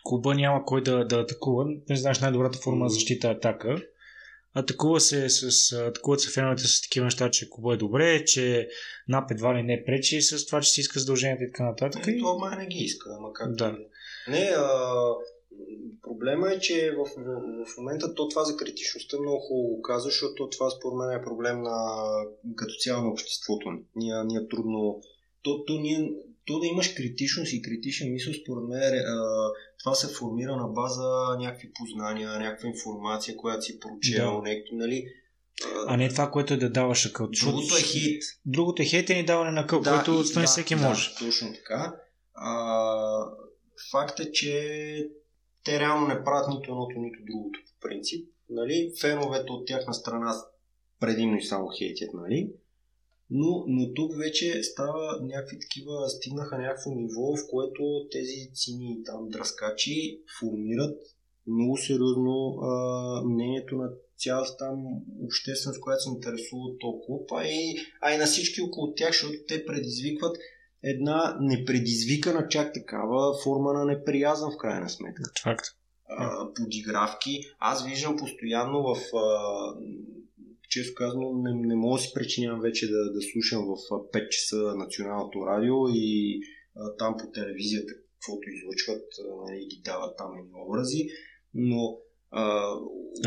клуба няма кой да, да атакува, не знаеш най-добрата форма за защита атака атакува се с, атакуват се феновете с такива неща, че Куба е добре, че НАП едва ли не пречи с това, че си иска задълженията и така нататък. Не, това май не ги иска, ама как да. Не, а, проблема е, че в, в, в момента то това за критичността много хубаво казва, защото това според мен е проблем на като цяло на обществото ни. Ние, ние трудно то, то, ние, то да имаш критичност и критичен мисъл, според мен, а, това се формира на база някакви познания, някаква информация, която си прочел, да. някакви, нали, а не това, което е да даваш акъл. Другото е хейт. Другото е хейт и ни даване на акъл, да, което да, всеки да, може. Точно така. А, факт е, че те реално не правят нито едното, нито другото по принцип. Нали? Феновете от тяхна страна предимно и само хейтят, нали? Но, но тук вече става някакви такива, стигнаха някакво ниво, в което тези цини там дръскачи формират много сериозно а, мнението на цялата там общественост, която се интересува толкова, а и, а и на всички около тях, защото те предизвикват една непредизвикана чак такава форма на неприязан в крайна сметка. Факт. А, подигравки. Аз виждам постоянно в а, често казано, не, не мога да си причинявам вече да, да слушам в 5 часа националното радио и а, там по телевизията каквото излъчват а, и ги дават там едни образи, но а,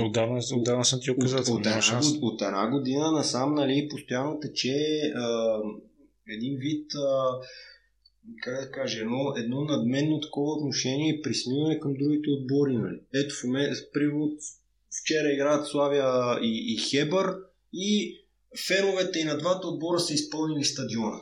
отдавна, отдавна съм ти оказал. От, от, една, от една година насам нали, постоянно тече а, един вид а, как да кажа, едно, едно надменно такова отношение и присмиване към другите отбори. Нали. Ето в момента, примерно, Вчера играят Славия и, и Хебър и феновете и на двата отбора са изпълнили стадиона.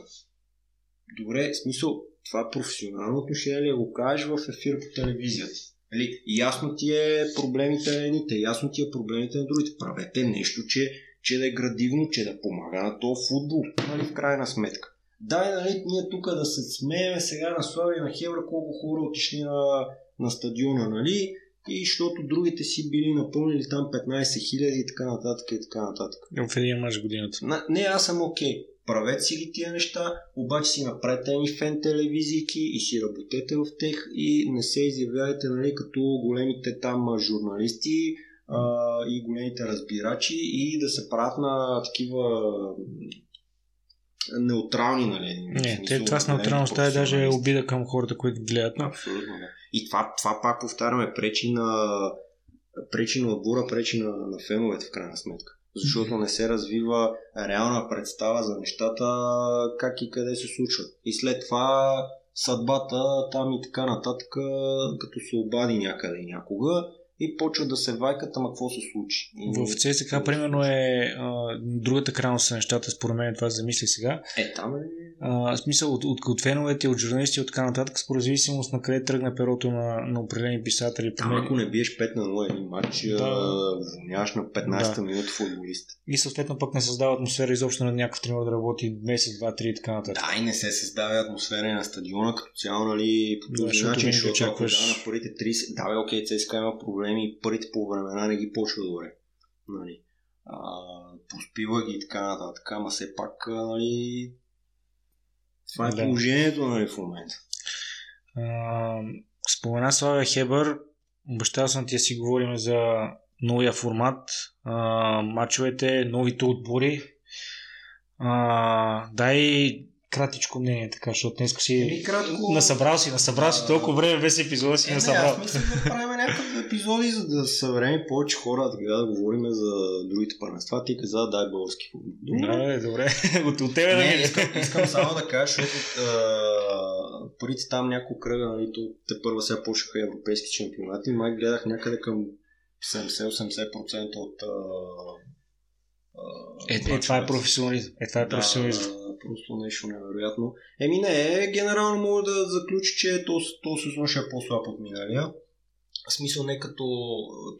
Добре, смисъл, това е професионално отношение ли го кажеш в ефир по телевизията? Нали? Ясно ти е проблемите на едните, ясно ти е проблемите на другите. Правете нещо, че, че да е градивно, че да помага на този футбол, нали, в крайна сметка. Дай, нали, ние тук да се смееме сега на Славия и на Хебра, колко хора отишли на, на стадиона, нали? и защото другите си били напълнили там 15 хиляди и така нататък и така нататък. В един мач годината. На, не, аз съм окей. Okay. Правете си ги тия неща, обаче си направете ни фен телевизийки и си работете в тех и не се изявявайте нали, като големите там журналисти а, и големите разбирачи и да се правят на такива неутрални, нали? Не, те, това с неутралността е даже обида към хората, които гледат. Абсолютно, да. И това, това пак повтаряме, пречи на, пречи на отбора, пречи на, на феновете в крайна сметка. Защото не се развива реална представа за нещата, как и къде се случват. И след това съдбата там и така нататък, като се обади някъде някога, и почва да се вайкат, ама какво се случи. И... В ЦСКА, примерно, е а, другата крайност на нещата, според мен, това замисли сега. Е, там е а, смисъл от, от, от феновете, от журналисти и от така нататък, според зависимост на къде тръгне перото на, на определени писатели. Там, ако не биеш 5 на 0 един матч, да. уволняваш на 15-та да. минута футболист. И съответно пък не създава атмосфера изобщо на някакъв тренер да работи месец, два, три и така нататък. Да, и не се създава атмосфера на стадиона като цяло, нали, по този да, начин, защото очакваш... да, на първите 30, да, бе, окей, ЦСКА има проблеми, първите по времена не ги почва добре. Нали. А, поспива ги и така нататък, ама все пак, нали, това е да. положението нали, в момента. А, спомена Славя Хебър, обещал съм ти да си говорим за новия формат, а, мачовете, новите отбори. А, дай кратичко мнение, така, защото днес си Еми, кратко... насъбрал си, насъбрал си толкова време без епизода си Е, не, насъбрал. аз мисля да правим някакви епизоди, за да съберем повече хора, така да говорим за другите първенства. Ти каза, дай български футбол. Добре, добре. От, от тебе да Не, ми искам, искам само да кажа, защото първите там няколко кръга, нали, то, те първа сега почнаха европейски чемпионати, май гледах някъде към 70-80% от а, а, Е, е, това е професионализъм. Е, това е професионализъм. Да, просто нещо невероятно. Еми не, генерално мога да заключи, че този, този сезон ще е по-слаб от миналия. В смисъл не като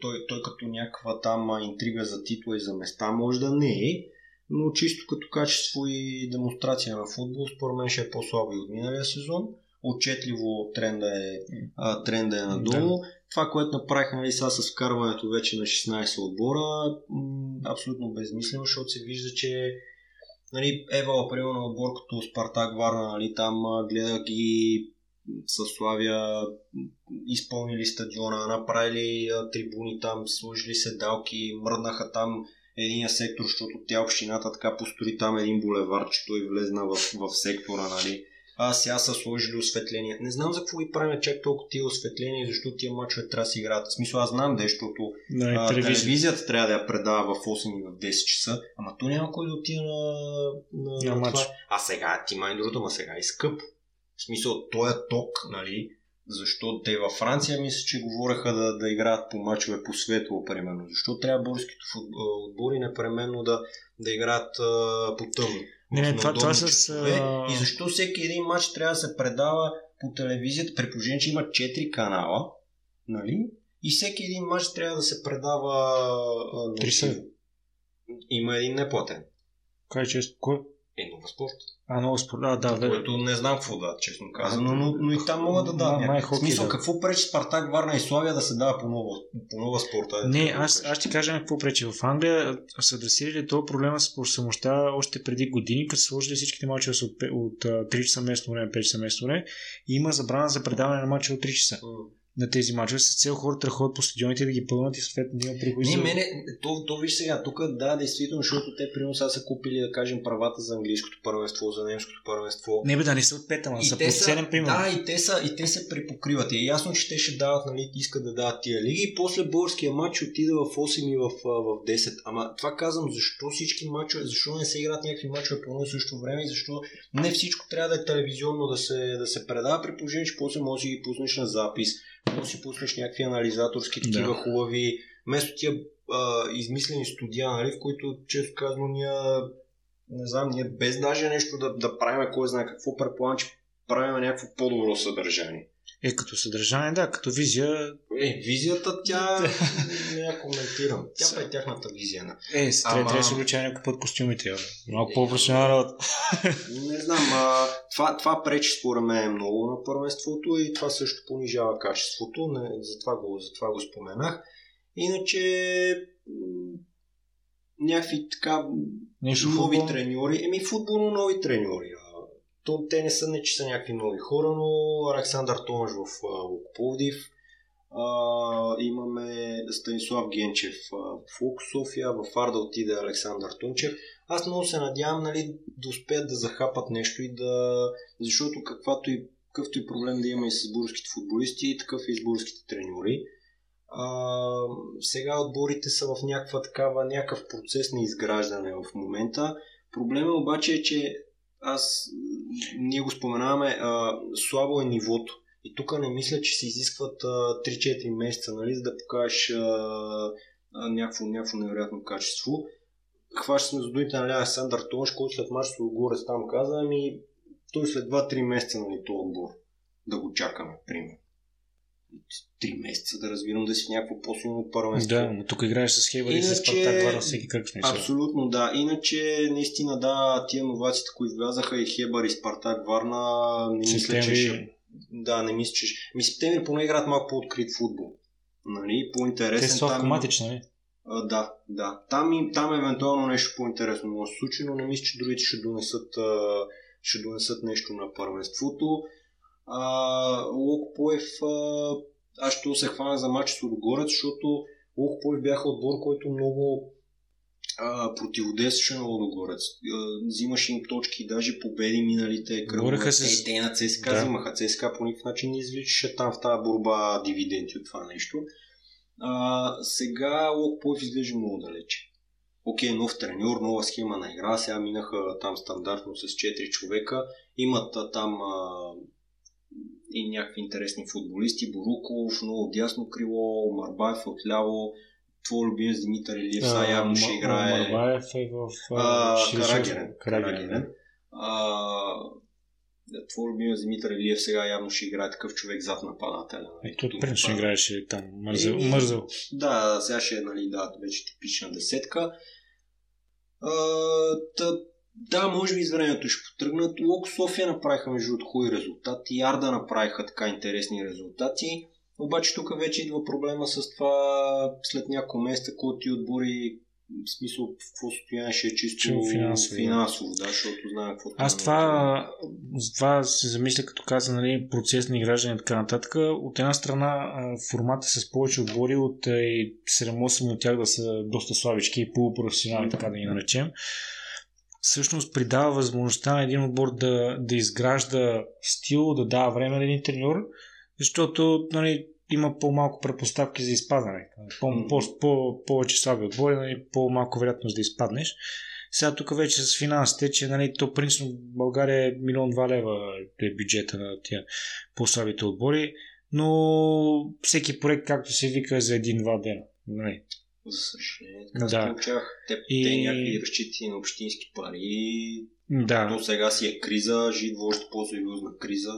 той, той като някаква там интрига за титла и за места може да не е, но чисто като качество и демонстрация на футбол, според мен ще е по-слабо и от миналия сезон. Отчетливо тренда е, а, тренда е надолу. Това, което направиха нали, сега с вкарването вече на 16 отбора, м- абсолютно безмислено, защото се вижда, че нали, Евала, примерно отбор като Спартак Варна, нали, там гледа ги със Славия, изпълнили стадиона, направили трибуни там, сложили седалки, мръднаха там единия сектор, защото тя общината така построи там един булевар, че той влезна в, в сектора, нали. А сега са сложили осветление. Не знам за какво ги правим чак толкова тия осветления, защото тия мачове трябва да се играят. В смисъл аз знам, защото На а, телевизия. телевизията трябва да я предава в 8 и в 10 часа, ама то няма кой да отиде на, на, На на матч. А сега, ти май другото, ама сега е скъп. В смисъл, той е ток, нали? Защо те във Франция мисля, че говореха да, да играят по мачове по светло, примерно. Защо трябва българските отбори непременно да, да играят а, по тъмно? Не, не, това- това с, а, И защо всеки един матч трябва да се предава по телевизията, при положение, че има 4 канала, нали? И всеки един матч трябва да се предава Три са. Има един неплатен. Кой че кой? Е, нова спорт. А, много спорт. А, да, да. Което не знам какво да, честно казано, но, но и там могат да дадат. май някакъв хокей, смисъл, да. какво пречи Спартак, Варна и Славия да се дава по нова, по нова спорта? Не, да аз, аз ще кажа какво пречи. В Англия са адресирали този проблема с просъмощта още преди години, като са сложили всичките мачове от, от, а, 3 часа местно време, 5 часа местно време и има забрана за предаване на мачове от 3 часа М. на тези мачове с цел хората да ходят по стадионите да ги пълнат и съответно да има приходи. Не, за- мене, то, то виж сега, тук да, действително, защото те примерно сега са купили, да кажем, правата за английското първенство, за немското първенство. Не бе, да не са от 5, ама са по са, 7 примерно. да, и те, са, и те се препокриват. И е ясно, че те ще дават, нали, искат да дават тия лиги. И после българския матч отида в 8 и в, в 10. Ама това казвам, защо всички матчове, защо не се играят някакви матчове по едно и също време и защо не всичко трябва да е телевизионно да се, да се предава, при положение, че после можеш да ги пуснеш на запис, може си пуснеш някакви анализаторски такива Да. хубави, вместо тия а, измислени студия, нали, в които често казано ние не знам, ние без даже нещо да, да правим кой знае какво, предполагам, че правим някакво по-добро съдържание. Е, като съдържание, да, като визия. Е, визията тя не я коментирам. Тя е тяхната визия. На. Е, с- трябва Ама- трябва да се облича някой път костюмите. бе. Малко по-професионална работа. Не знам, а, това, това пречи според мен много на първенството и това също понижава качеството. Не, затова, го, затова го споменах. Иначе някакви така Нещо нови футбол. треньори. Еми, футболно нови треньори. То, те не са, не че са някакви нови хора, но Александър Томаш в. А, имаме Станислав Генчев в Лук София, в Арда отиде Александър Тунчев. Аз много се надявам нали, да успеят да захапат нещо и да... Защото каквато и, какъвто и проблем да има и с българските футболисти, такъв и с българските треньори. А, сега отборите са в някаква такава, някакъв процес на изграждане в момента. Проблема обаче е, че аз, ние го споменаваме, а, слабо е нивото. И тук не мисля, че се изискват а, 3-4 месеца, нали, за да покажеш а, а, някакво, някакво невероятно качество. Хващаме за думите на Александър Томаш, който след мач с Горец там каза, ами той след 2-3 месеца, нали, този отбор да го чакаме, примерно. 3 месеца да разбирам да си някакво по-силно първенство. Да, но тук играеш с Хейбър и с Спартак Варна всеки кръг нещо. Абсолютно да. Иначе, наистина да, тия новаците, които влязаха и Хебър и Спартак Варна, не мисля, че ще... Да, не мисля, че... Ми септември поне играят малко по-открит футбол. Нали? По-интересен. Те са там- автоматични, нали? А, да, да. Там, и, там евентуално нещо по-интересно може да се случи, но не мисля, че другите ще донесат, ще донесат нещо на първенството. А, Локопоев, аз ще се хвана за матч с Лудогорец, защото Локопоев бяха отбор, който много противодействаше на Лудогорец. Взимаше им точки, даже победи миналите кръгове. С... Те, на ЦСКА да. взимаха. ЦСКА по никакъв начин не извличаше там в тази борба дивиденти от това нещо. А, сега Локопоев изглежда много далече. Окей, нов треньор, нова схема на игра, сега минаха там стандартно с 4 човека. Имат а, там а, и някакви интересни футболисти. Боруков, много дясно крило, Марбаев отляво, твой любимец Димитър Илиев сега явно ще играе. Марбаев е в Карагерен. Карагерен. Твой любимец Димитър Илиев сега явно ще играе такъв човек зад нападателя. Е, той принципно играеше там мързъл. мързъл. Да, сега ще е, нали, да, вече типична десетка. А, тъп, да, може би с времето ще потръгнат. Локо София направиха между от хубави резултати. Ярда направиха така интересни резултати. Обаче тук вече идва проблема с това след няколко месеца, които ти отбори в смисъл в какво състояние ще е чисто финансово, финансово да, защото знаем какво Аз това, това се замисля като каза нали, процес на изграждане и така нататък. От една страна формата с повече отбори от 7-8 от тях да са доста слабички и полупрофесионални, така да ги наречем всъщност придава възможността на един отбор да, да изгражда стил, да дава време на един треньор, защото нали, има по-малко предпоставки за изпадане. По, по, по, повече слаби отбори, нали, по-малко вероятност да изпаднеш. Сега тук вече с финансите, че нали, то принципно България е милион два лева е бюджета на тия по-слабите отбори, но всеки проект, както се вика, е за един-два дена. Нали. За съжаление. Така да. получавах. Те, и... те някакви разчити на общински пари. Да. То сега си е криза, живо още по-сериозна криза.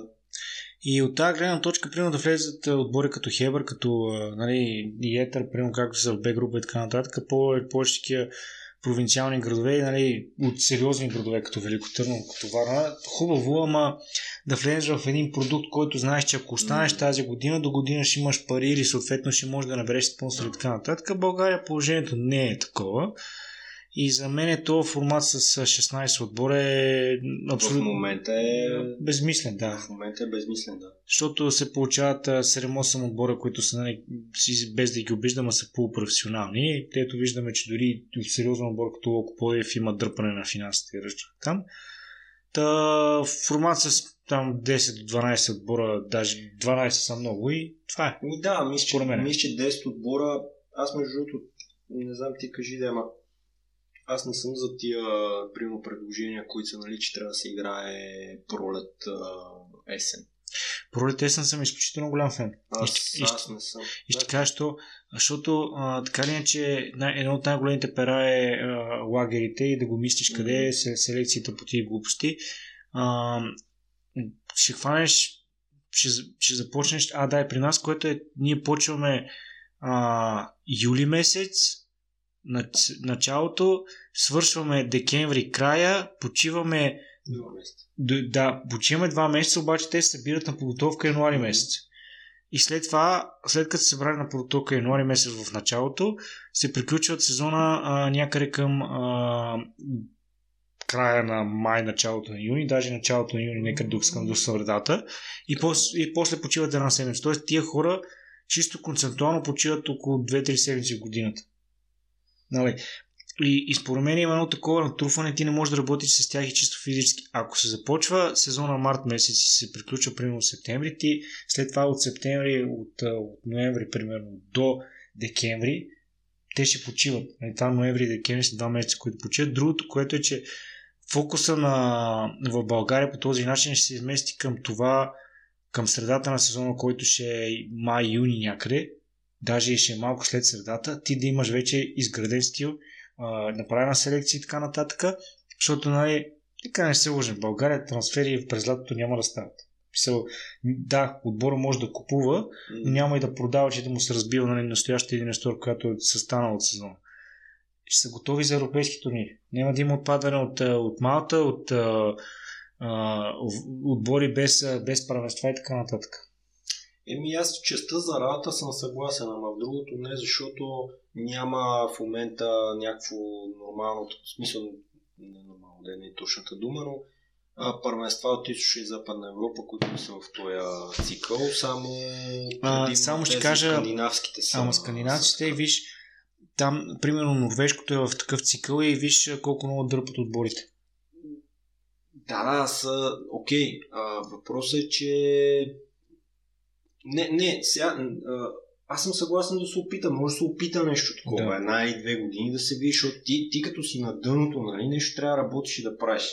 И от тази гледна точка, примерно да влезат отбори като Хебър, като нали, Етър, примерно както са в Б група и така нататък, по- повече такива провинциални градове, нали, от сериозни градове, като Велико Търново, като Варна. Хубаво, ама да влезеш в един продукт, който знаеш, че ако останеш mm. тази година, до година ще имаш пари или съответно ще можеш да набереш спонсори и така нататък. В България положението не е такова. И за мен е то формат с 16 отбора е абсолютно... В момента е... Безмислен, да. В момента е безмислен, да. Защото се получават 7-8 отбора, които са, нали, без да ги обиждам, са полупрофесионални. Ето виждаме, че дори сериозен отбор като Локопоев има дърпане на финансите и там. Та, формат с там 10-12 отбора, даже 12 са много и това е. Ми да, мисля, че, мисля, че 10 отбора, аз между другото, не знам ти кажи да, ама аз не съм за тия, примерно, предложения, които са, нали, че трябва да се играе пролет есен. Пролет есен съм изключително голям фен. Аз, и, аз не съм. И ще кажа, що, защото а, така ли е, че едно от най-големите пера е а, лагерите и да го мислиш mm-hmm. къде е селекцията по тия глупости. А, ще хванеш, ще, ще започнеш, а да, е при нас, което е, ние почваме а, юли месец, началото, свършваме декември края, почиваме два месеца. Да, почиваме два месеца, обаче те се събират на подготовка януари месец. И след това, след като се събрали на подготовка януари месец в началото, се приключват сезона а, някъде към а, края на май, началото на юни, даже началото на юни, нека до, до средата. И, пос, и после почиват една седмица. Тоест тия хора чисто концентуално почиват около 2-3 седмици в годината. Нали? И, и според мен има едно такова натрупване, ти не можеш да работиш с тях и чисто физически. Ако се започва сезона март месец и се приключва примерно в септември, ти след това от септември, от, от ноември примерно до декември, те ще почиват. Нали, това ноември и декември са два месеца, които почиват. Другото, което е, че фокуса на, в България по този начин ще се измести към това, към средата на сезона, който ще е май-юни някъде, даже ще е малко след средата, ти да имаш вече изграден стил, направена селекция и така нататък, защото нали, така не се лъжим. България трансфери през лятото няма да стават. Писал, да, отбора може да купува, но няма и да продава, че да му се разбива на нали, настоящия един стор, която е състанал от сезона. Ще са готови за европейски турнири. Няма да има отпадане от, от Малта, от отбори без, без правенства и така нататък. Еми аз частта за работа съм съгласен, ама в другото не, защото няма в момента някакво нормално, в смисъл, не нормално да е не е точната дума, но а, първенства от източна и западна Европа, които са в този цикъл. Само, а, само ще кажа, скандинавските са. Ама скандинавците, виж, там, примерно, норвежкото е в такъв цикъл и виж колко много дърпат отборите. Да, да, са окей. А, въпросът е, че не, не, сега, а, аз съм съгласен да се опитам. Може да се опита нещо такова. Да. Една и две години да се видиш, защото ти, ти като си на дъното, нали, нещо трябва да работиш и да правиш.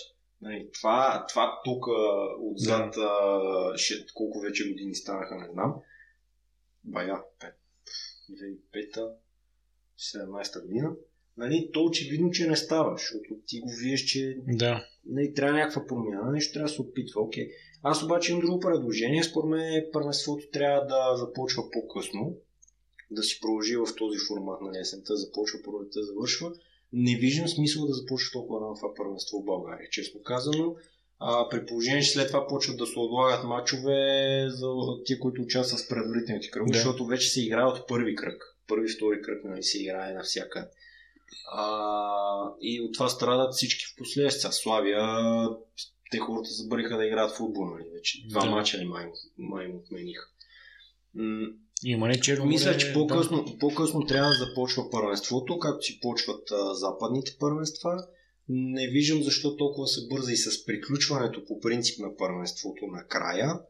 Нали, това, това тук отзад, да. ще, колко вече години станаха, не знам. Бая, 2005 17-та година. Нали, то очевидно, че не става, защото ти го виеш, че да. нали, трябва някаква промяна, нещо трябва да се опитва. Окей. Аз обаче имам друго предложение. Според мен първенството трябва да започва по-късно, да си продължи в този формат на есента, започва, пролетта, завършва не виждам смисъл да започва толкова рано това първенство в България, честно казано. А, при положение, че след това почват да се отлагат мачове за тия, които участват в предварителните кръгове, да. защото вече се играе от първи кръг. Първи, втори кръг нали, се играе навсякъде. А, и от това страдат всички в последствия. Славия, те хората забравиха да играят футбол, нали, вече. Два да. мача ли май, май му отмениха. Има не черно Мисля, че по-късно, да. по-късно трябва да започва първенството, както си почват а, западните първенства. Не виждам защо толкова се бърза и с приключването по принцип на първенството на края,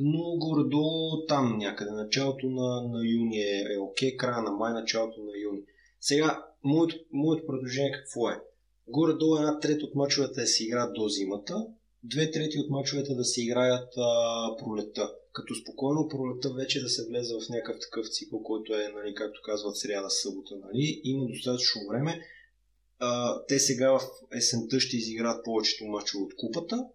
но горе-долу там някъде, началото на, на юни е, е окей, края на май, началото на юни. Сега, моето, моето предложение какво е? Горе-долу една трета от мачовете да се играят до зимата, две трети от мачовете да се играят а, пролета като спокойно пролета вече да се влезе в някакъв такъв цикъл, който е, нали, както казват, сряда, събота. Нали, има достатъчно време. А, те сега в есента ще изиграят повечето мачове от купата.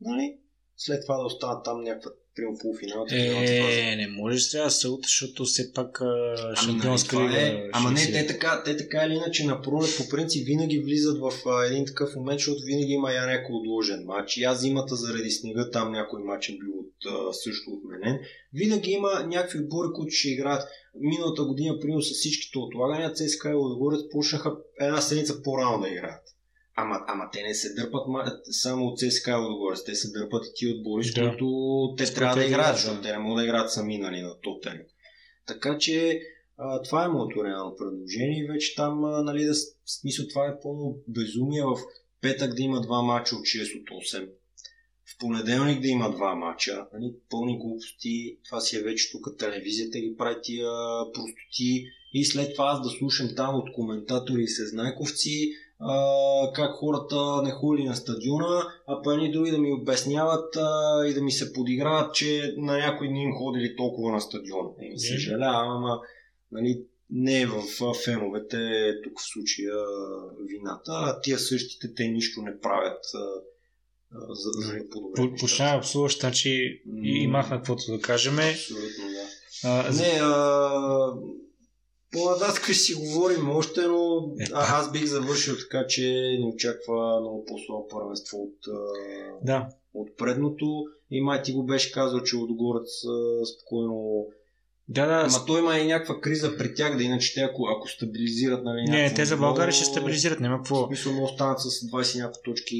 Нали? След това да останат там някаква примерно полуфинал. Е, не можеш сега да се защото все пак шампионска лига. Е, ама не, те така, те така или иначе на пролет по принцип винаги влизат в а, един такъв момент, защото винаги има я някой отложен матч. И аз зимата заради снега там някой матч е бил от, а, също отменен. Винаги има някакви отбори, които ще играят. Миналата година, примерно с всичките отлагания, ЦСКА и Лодогорец почнаха една седмица по-рано да играят. Ама, ама те не се дърпат само от ЦСКА отгоре, те се дърпат и ти отбори, с да. които те с трябва да играят, защото те не могат да играят сами нали, на тотен. Така че а, това е моето реално предложение и вече там, а, нали, да, смисъл това е пълно безумие в петък да има два мача от 6 от 8. В понеделник да има два мача, нали, пълни глупости, това си е вече тук телевизията ги прави тия простоти и след това аз да слушам там от коментатори и сезнайковци, а, как хората не ходили на стадиона, а па едни други да ми обясняват а, и да ми се подиграват, че на някой не им ходили толкова на стадиона. Е, съжалявам, ама нали, не е в феновете тук в случая вината, а тия същите те нищо не правят а, за, за да подобрят. Почнава абсолютно, значи и имахме каквото да кажем. Абсолютно, да. А, не, а, по-нататък ще си говорим още, но е, а, аз бих завършил така, че ни очаква много по-слабо първенство от, да. от предното. И май ти го беше казал, че Лодогорец спокойно да, да. Ама той има и някаква криза при тях, да иначе те ако, ако стабилизират, нали, Не, те за България ще стабилизират, няма какво. В смисъл да останат с 20 няколко точки.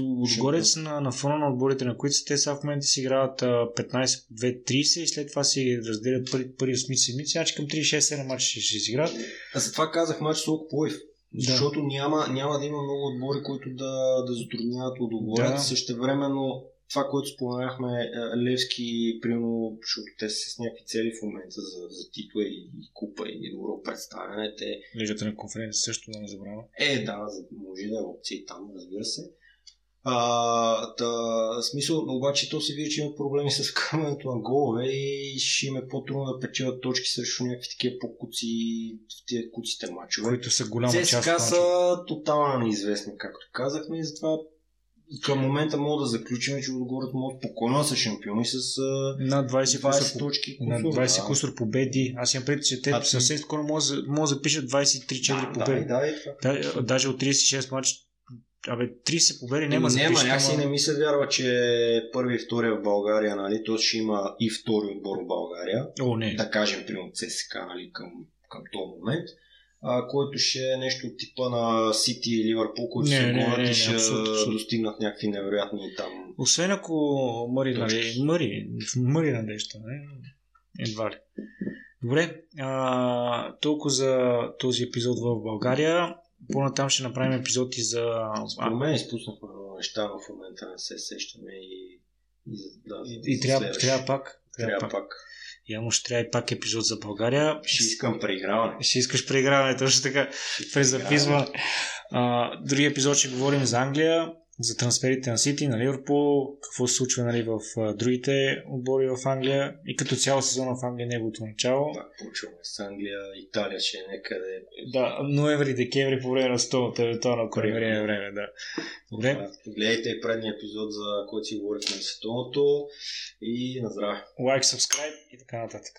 Отгорец на, на фона на отборите, на които са, те са в момента си играват 15-2-30 и след това си разделят първи, първи 8 седмици, значи към 36-7 мача ще, ще си играят. А затова казах мач с Локоплоев. Защото да. няма, няма да има много отбори, които да, да затрудняват отговорят. Да. Същевременно това, което споменахме, е, Левски, примерно, защото те са с някакви цели в момента за, за титла и, и купа и добро представяне. Те... Лежата на конференция също да не забравя. Е, да, може да е опция там, разбира се. А, та, смисъл, обаче то се вижда, че има проблеми с вкарването на голове и ще им е по-трудно да печелят точки срещу някакви такива по-куци в тия куците мачове. Които са голяма ЦСКА част. ЦСКА са тотално неизвестни, както казахме, и затова към момента мога да заключим, че отгоре могат спокойно са шампиони с на 20, 20 точки кусор. На 20 да. кусор победи. Аз имам преди, че те а, съвсем скоро могат, да запишат 23-4 да, победи. Да, да. Да, даже от 36 матча Абе, 30 победи няма за Няма, някакси не ми се вярва, че първи и втори в България, нали, то ще има и втори отбор в България. О, не. Да кажем, примерно ЦСКА, нали, към, към този момент. А, който ще е нещо от типа на Сити и Ливърпул, които Не, се не, не, и ще абсолютно, абсолютно. достигнат някакви невероятни там. Освен ако Мъри, нали. Мъри, Мъри надежда, не? Едва ли. Добре, а, толкова за този епизод в България. По-натам ще направим епизоди за... Според мен изпуснахме неща, в момента не се сещаме и, и, да, И, и трябва, трябва пак. Трябва, Трябва пак. пак. Явно ще трябва и пак епизод за България. Ще искам преиграване. Ще искаш преиграване, точно така. През записване. А, други епизод ще говорим за Англия, за трансферите на Сити, на Ливърпул, какво се случва нали, в другите отбори в Англия и като цяло сезона в Англия неговото начало. Пак почваме с Англия, Италия ще е някъде. Да, ноември, декември по време на столната евентуално, ако е Примерно. време, време, да. Добре, Гледайте предния епизод, за който си говорихме на световното и на здраве. лайк, subscribe и така нататък.